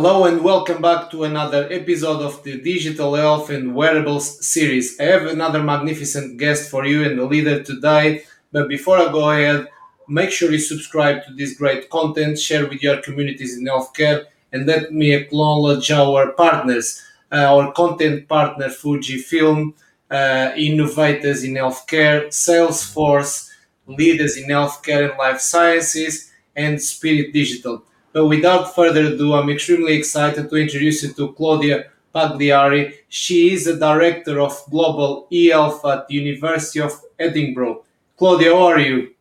Hello and welcome back to another episode of the Digital Health and Wearables series. I have another magnificent guest for you and the leader today. But before I go ahead, make sure you subscribe to this great content, share with your communities in healthcare, and let me acknowledge our partners, uh, our content partner Fujifilm, uh, innovators in healthcare, Salesforce, leaders in healthcare and life sciences, and Spirit Digital. But without further ado, I'm extremely excited to introduce you to Claudia Pagliari. She is a director of global e-health at the University of Edinburgh. Claudia, how are you?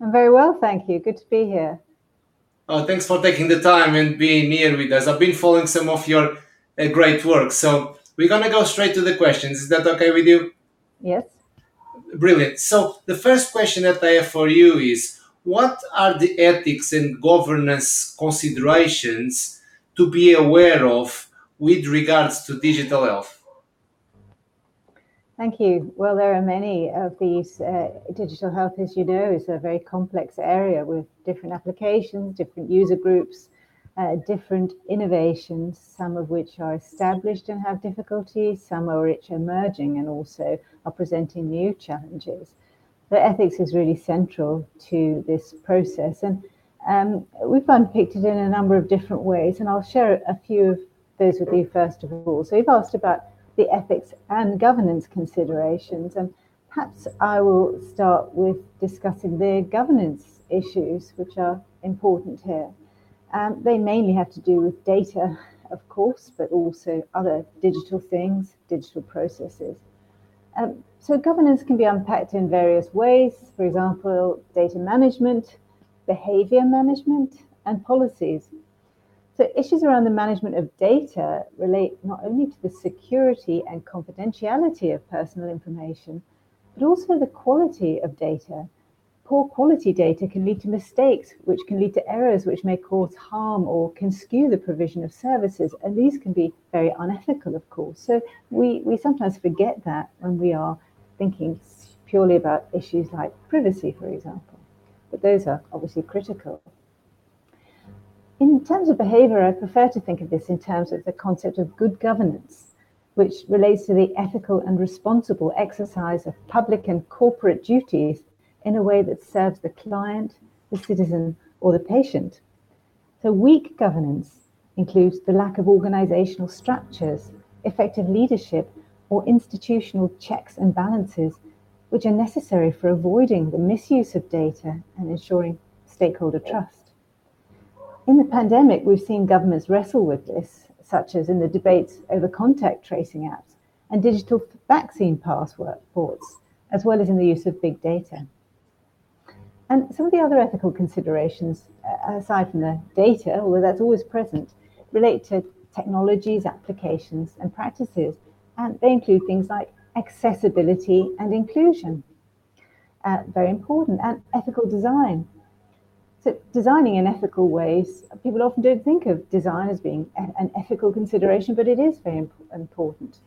I'm very well, thank you. Good to be here. Oh, thanks for taking the time and being here with us. I've been following some of your uh, great work. So we're going to go straight to the questions. Is that okay with you? Yes. Brilliant. So the first question that I have for you is what are the ethics and governance considerations to be aware of with regards to digital health? Thank you. Well, there are many of these. Uh, digital health, as you know, is a very complex area with different applications, different user groups, uh, different innovations, some of which are established and have difficulties, some are which are emerging and also are presenting new challenges. Ethics is really central to this process, and um, we've unpicked it in a number of different ways, and I'll share a few of those with you first of all. So you've asked about the ethics and governance considerations, and perhaps I will start with discussing the governance issues, which are important here. Um, they mainly have to do with data, of course, but also other digital things, digital processes. Um, so governance can be unpacked in various ways, for example, data management, behavior management, and policies. So issues around the management of data relate not only to the security and confidentiality of personal information, but also the quality of data Poor quality data can lead to mistakes, which can lead to errors which may cause harm or can skew the provision of services. And these can be very unethical, of course. So we, we sometimes forget that when we are thinking purely about issues like privacy, for example. But those are obviously critical. In terms of behavior, I prefer to think of this in terms of the concept of good governance, which relates to the ethical and responsible exercise of public and corporate duties in a way that serves the client, the citizen, or the patient. So, weak governance includes the lack of organizational structures, effective leadership, or institutional checks and balances, which are necessary for avoiding the misuse of data and ensuring stakeholder trust. In the pandemic, we've seen governments wrestle with this, such as in the debates over contact tracing apps and digital vaccine passports, as well as in the use of big data. And some of the other ethical considerations, uh, aside from the data, although that's always present, relate to technologies, applications, and practices. And they include things like accessibility and inclusion, uh, very important, and ethical design. So, designing in ethical ways, people often don't think of design as being an ethical consideration, but it is very imp- important.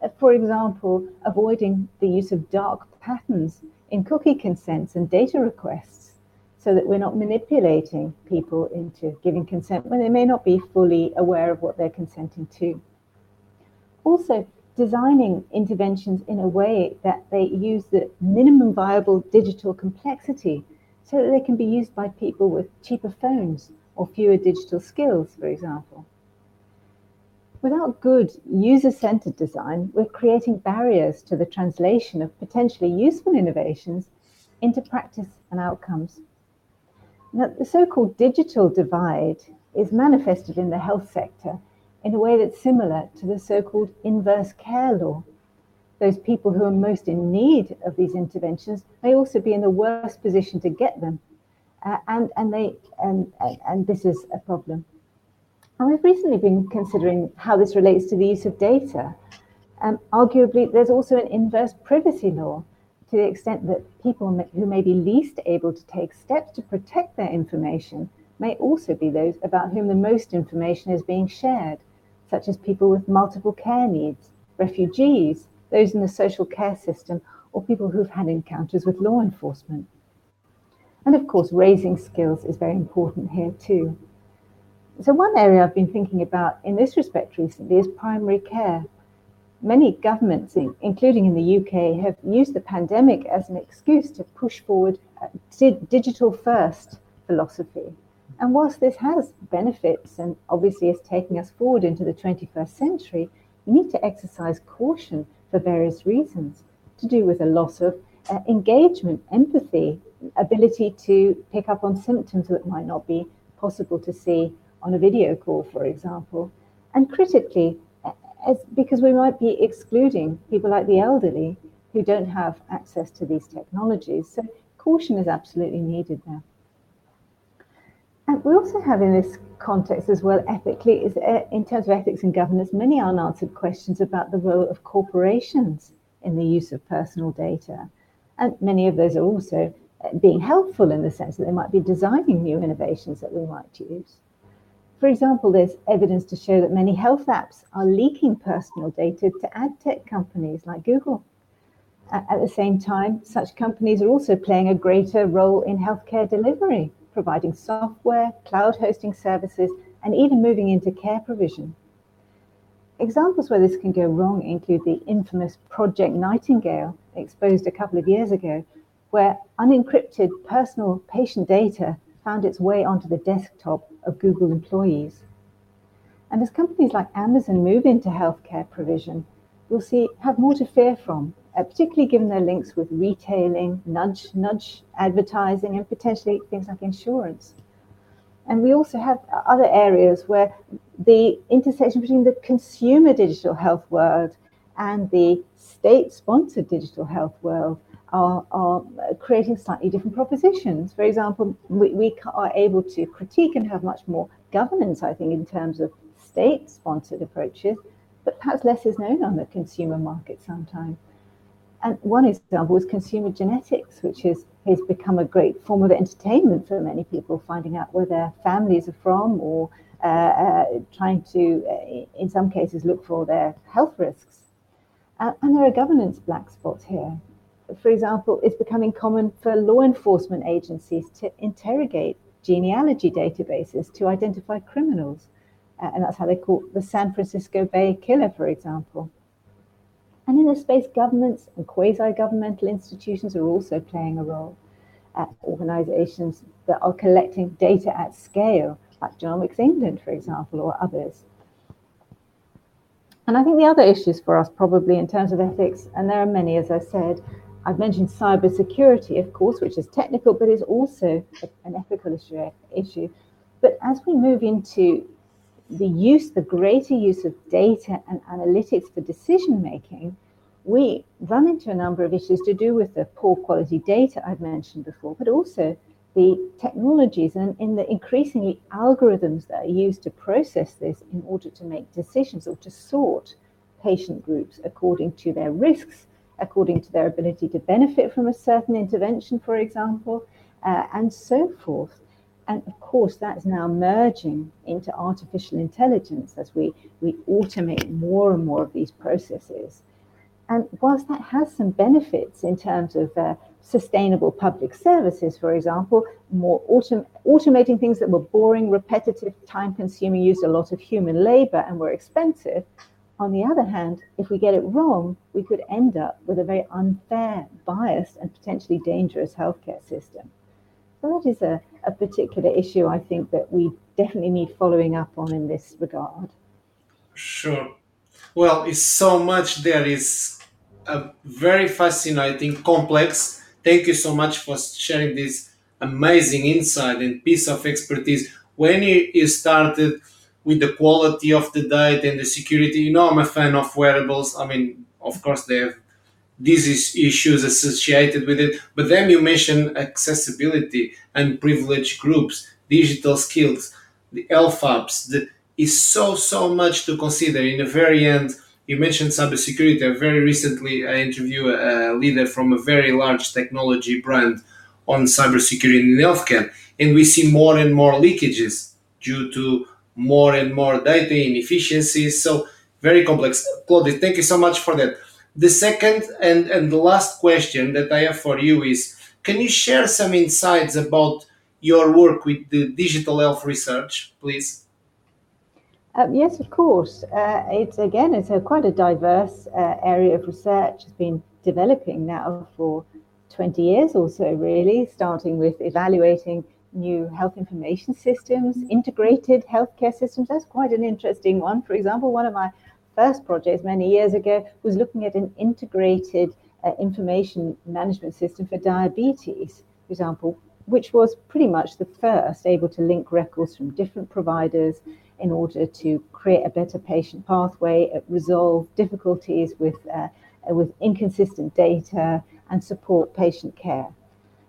Uh, for example, avoiding the use of dark patterns in cookie consents and data requests so that we're not manipulating people into giving consent when they may not be fully aware of what they're consenting to. Also, designing interventions in a way that they use the minimum viable digital complexity so that they can be used by people with cheaper phones or fewer digital skills, for example. Without good user centered design, we're creating barriers to the translation of potentially useful innovations into practice and outcomes. Now, the so called digital divide is manifested in the health sector in a way that's similar to the so called inverse care law. Those people who are most in need of these interventions may also be in the worst position to get them. Uh, and, and, they, and, and, and this is a problem. And we've recently been considering how this relates to the use of data. Um, arguably, there's also an inverse privacy law to the extent that people who may be least able to take steps to protect their information may also be those about whom the most information is being shared, such as people with multiple care needs, refugees, those in the social care system, or people who've had encounters with law enforcement. And of course, raising skills is very important here too. So, one area I've been thinking about in this respect recently is primary care. Many governments, including in the UK, have used the pandemic as an excuse to push forward a digital first philosophy. And whilst this has benefits and obviously is taking us forward into the 21st century, we need to exercise caution for various reasons to do with a loss of uh, engagement, empathy, ability to pick up on symptoms that might not be possible to see on a video call, for example. And critically, as, because we might be excluding people like the elderly who don't have access to these technologies. So caution is absolutely needed there. And we also have in this context as well, ethically, is uh, in terms of ethics and governance, many unanswered questions about the role of corporations in the use of personal data. And many of those are also uh, being helpful in the sense that they might be designing new innovations that we might use. For example, there's evidence to show that many health apps are leaking personal data to ad tech companies like Google. At the same time, such companies are also playing a greater role in healthcare delivery providing software, cloud hosting services, and even moving into care provision. Examples where this can go wrong include the infamous Project Nightingale, exposed a couple of years ago, where unencrypted personal patient data found its way onto the desktop of Google employees. And as companies like Amazon move into healthcare provision, we'll see have more to fear from uh, particularly given their links with retailing, nudge, nudge advertising, and potentially things like insurance. And we also have other areas where the intersection between the consumer digital health world and the state sponsored digital health world are, are, creating slightly different propositions. For example, we, we are able to critique and have much more governance, I think, in terms of state sponsored approaches, but perhaps less is known on the consumer market sometimes. And one example is consumer genetics, which is, has become a great form of entertainment for many people, finding out where their families are from or uh, uh, trying to, uh, in some cases, look for their health risks. Uh, and there are governance black spots here. For example, it's becoming common for law enforcement agencies to interrogate genealogy databases to identify criminals. Uh, and that's how they caught the San Francisco Bay killer, for example. And in this space, governments and quasi governmental institutions are also playing a role. Uh, organizations that are collecting data at scale, like Genomics England, for example, or others. And I think the other issues for us, probably in terms of ethics, and there are many, as I said, I've mentioned cybersecurity, of course, which is technical, but is also an ethical issue. issue. But as we move into the use, the greater use of data and analytics for decision making, we run into a number of issues to do with the poor quality data I've mentioned before, but also the technologies and in the increasingly algorithms that are used to process this in order to make decisions or to sort patient groups according to their risks, according to their ability to benefit from a certain intervention, for example, uh, and so forth. And of course, that's now merging into artificial intelligence as we, we automate more and more of these processes. And whilst that has some benefits in terms of uh, sustainable public services, for example, more autom- automating things that were boring, repetitive, time consuming, used a lot of human labor, and were expensive. On the other hand, if we get it wrong, we could end up with a very unfair, biased, and potentially dangerous healthcare system. So that is a, a particular issue I think that we definitely need following up on in this regard. Sure. Well, it's so much there is a very fascinating, complex. Thank you so much for sharing this amazing insight and piece of expertise. When you, you started with the quality of the data and the security, you know, I'm a fan of wearables. I mean, of course, they have these issues associated with it. But then you mention accessibility and privileged groups, digital skills, the LFAPs. The, is so so much to consider. In the very end, you mentioned cybersecurity. I very recently I interviewed uh, a leader from a very large technology brand on cybersecurity in healthcare, and we see more and more leakages due to more and more data inefficiencies. So very complex. Claudia, thank you so much for that. The second and, and the last question that I have for you is can you share some insights about your work with the digital health research, please? Uh, yes, of course. Uh, it's again, it's a quite a diverse uh, area of research. It's been developing now for 20 years or so, really, starting with evaluating new health information systems, integrated healthcare systems. That's quite an interesting one. For example, one of my first projects many years ago was looking at an integrated uh, information management system for diabetes, for example, which was pretty much the first able to link records from different providers in order to create a better patient pathway, uh, resolve difficulties with, uh, uh, with inconsistent data, and support patient care.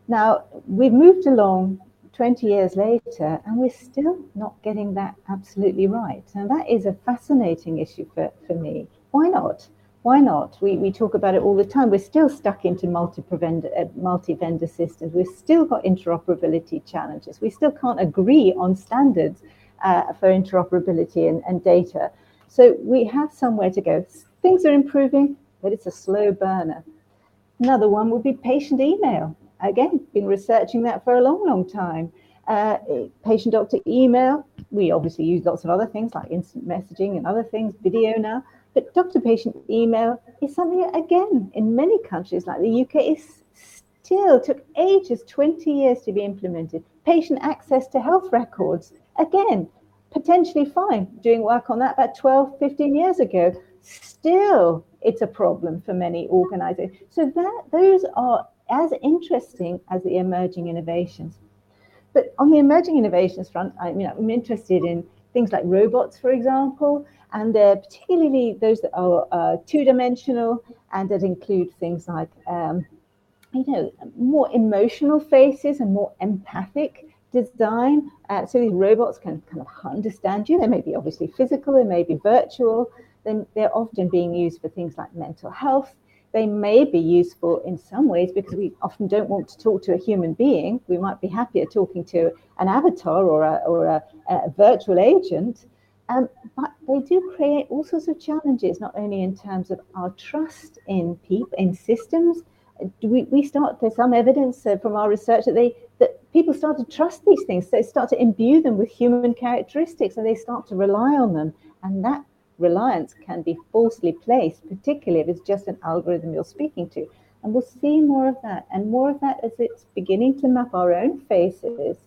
Now, we've moved along 20 years later, and we're still not getting that absolutely right. And that is a fascinating issue for, for me. Why not? Why not? We, we talk about it all the time. We're still stuck into multi-vendor, uh, multi-vendor systems. We've still got interoperability challenges. We still can't agree on standards uh, for interoperability and, and data. So we have somewhere to go. Things are improving, but it's a slow burner. Another one would be patient email. Again, been researching that for a long, long time. Uh, patient doctor email, we obviously use lots of other things like instant messaging and other things, video now, but doctor patient email is something that, again, in many countries like the UK, is still took ages 20 years to be implemented. Patient access to health records again, potentially fine doing work on that about 12, 15 years ago. Still, it's a problem for many organizations. So that those are as interesting as the emerging innovations. But on the emerging innovations front, I mean, I'm interested in things like robots, for example, and particularly those that are uh, two-dimensional and that include things like, um, you know, more emotional faces and more empathic design. Uh, so these robots can kind of understand you. They may be obviously physical, they may be virtual. Then they're often being used for things like mental health. They may be useful in some ways because we often don't want to talk to a human being. We might be happier talking to an avatar or a, or a, a virtual agent. Um, but they do create all sorts of challenges, not only in terms of our trust in people, in systems. We, we start, there's some evidence uh, from our research that they that people start to trust these things. They start to imbue them with human characteristics and they start to rely on them. And that reliance can be falsely placed, particularly if it's just an algorithm you're speaking to. And we'll see more of that and more of that as it's beginning to map our own faces,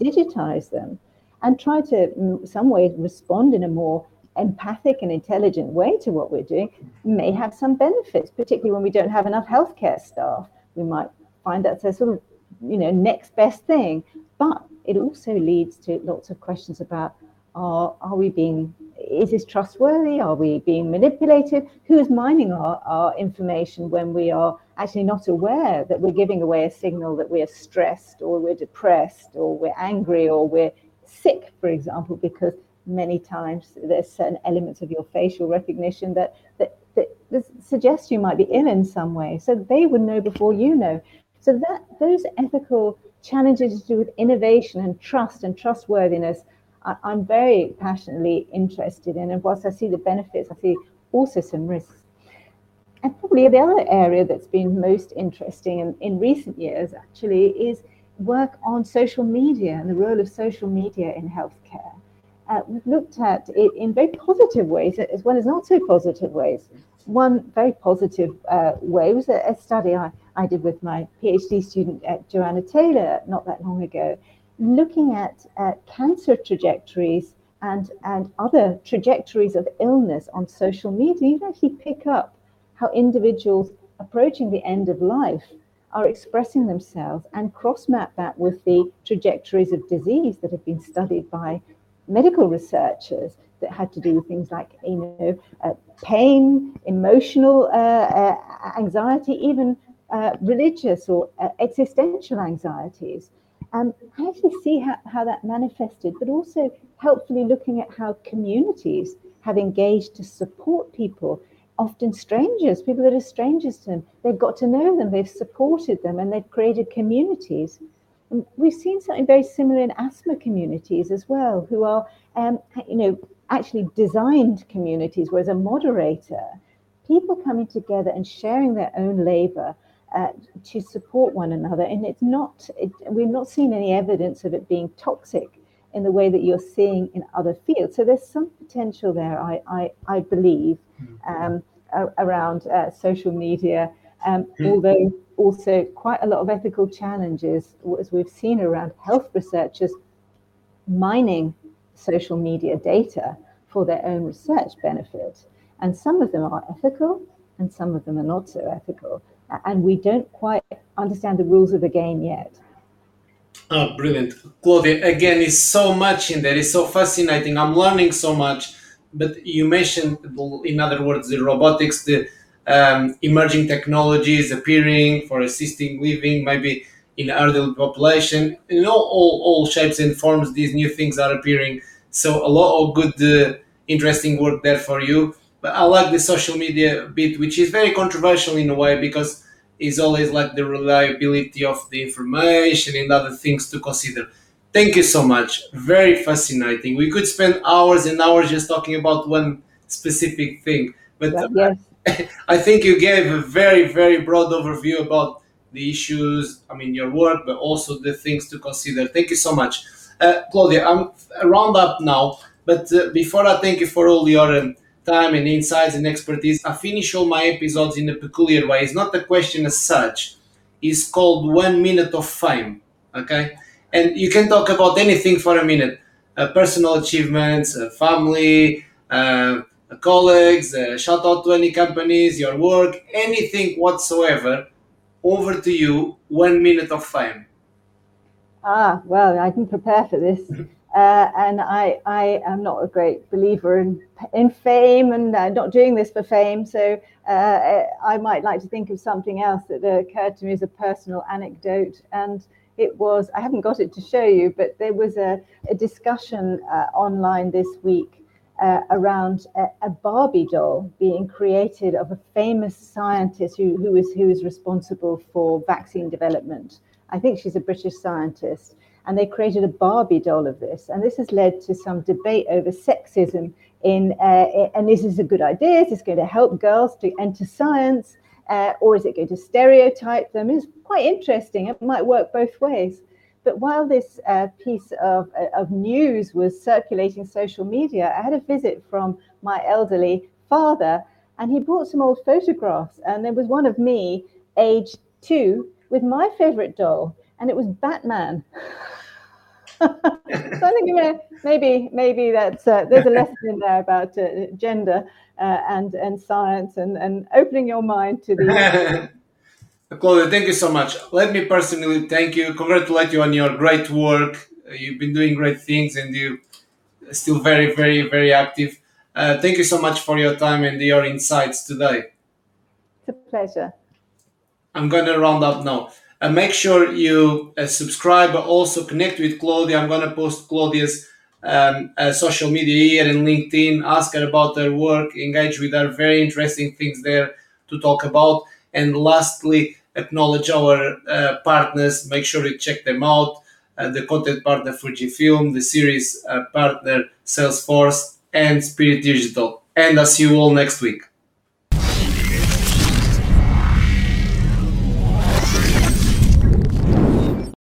digitize them, and try to, in some way, respond in a more empathic and intelligent way to what we're doing may have some benefits, particularly when we don't have enough healthcare staff. We might find that's a sort of you know next best thing but it also leads to lots of questions about are, are we being is this trustworthy? Are we being manipulated? Who is mining our, our information when we are actually not aware that we're giving away a signal that we're stressed or we're depressed or we're angry or we're sick for example because many times there's certain elements of your facial recognition that that, that, that suggest you might be ill in some way. So they would know before you know. So that those ethical challenges to do with innovation and trust and trustworthiness, I, I'm very passionately interested in. And whilst I see the benefits, I see also some risks. And probably the other area that's been most interesting in, in recent years actually is work on social media and the role of social media in healthcare. Uh, we've looked at it in very positive ways as well as not so positive ways. One very positive uh, way was a, a study I, I did with my PhD student at Joanna Taylor not that long ago, looking at uh, cancer trajectories and, and other trajectories of illness on social media. You can actually pick up how individuals approaching the end of life are expressing themselves and cross map that with the trajectories of disease that have been studied by medical researchers that had to do with things like you know uh, pain emotional uh, uh, anxiety even uh, religious or uh, existential anxieties. Um, I actually see how, how that manifested, but also helpfully looking at how communities have engaged to support people, often strangers, people that are strangers to them. They've got to know them, they've supported them, and they've created communities. And we've seen something very similar in asthma communities as well, who are, um, you know, actually designed communities, whereas a moderator, people coming together and sharing their own labor uh, to support one another. And it's not, it, we've not seen any evidence of it being toxic in the way that you're seeing in other fields. So there's some potential there, I, I, I believe, um, around uh, social media, um, mm. although also quite a lot of ethical challenges, as we've seen around health researchers mining social media data for their own research benefit. And some of them are ethical and some of them are not so ethical. And we don't quite understand the rules of the game yet. Oh, brilliant. Claudia, again, it's so much in there. It's so fascinating. I'm learning so much. But you mentioned, in other words, the robotics, the um, emerging technologies appearing for assisting living, maybe in elderly population. You know, all, all shapes and forms, these new things are appearing. So a lot of good, uh, interesting work there for you. But I like the social media bit, which is very controversial in a way because it's always like the reliability of the information and other things to consider. Thank you so much. Very fascinating. We could spend hours and hours just talking about one specific thing, but yes. I think you gave a very, very broad overview about the issues, I mean, your work, but also the things to consider. Thank you so much. Uh, Claudia, I'm round up now, but uh, before I thank you for all your um, time and insights and expertise. I finish all my episodes in a peculiar way. It's not a question as such. It's called one minute of fame. Okay, and you can talk about anything for a minute: uh, personal achievements, uh, family, uh, colleagues. Uh, shout out to any companies, your work, anything whatsoever. Over to you. One minute of fame. Ah, well, I didn't prepare for this. Uh, and I, I am not a great believer in, in fame and uh, not doing this for fame. So uh, I might like to think of something else that occurred to me as a personal anecdote. And it was, I haven't got it to show you, but there was a, a discussion uh, online this week uh, around a, a, Barbie doll being created of a famous scientist who, who, is, who is responsible for vaccine development. I think she's a British scientist and they created a Barbie doll of this. And this has led to some debate over sexism in, uh, and is a good idea? Is this going to help girls to enter science? Uh, or is it going to stereotype them? It's quite interesting. It might work both ways. But while this uh, piece of, uh, of news was circulating social media, I had a visit from my elderly father, and he brought some old photographs. And there was one of me, age two, with my favorite doll, and it was Batman. so I think maybe maybe that's uh, there's a lesson in there about uh, gender uh, and and science and and opening your mind to the. Claudia, thank you so much. Let me personally thank you, congratulate you on your great work. You've been doing great things, and you're still very, very, very active. Uh, thank you so much for your time and your insights today. It's a pleasure. I'm going to round up now. Uh, make sure you uh, subscribe, but also connect with Claudia. I'm going to post Claudia's um, uh, social media here and LinkedIn. Ask her about her work, engage with her. Very interesting things there to talk about. And lastly, acknowledge our uh, partners. Make sure you check them out. Uh, the content partner Fujifilm, the series uh, partner Salesforce, and Spirit Digital. And I'll see you all next week.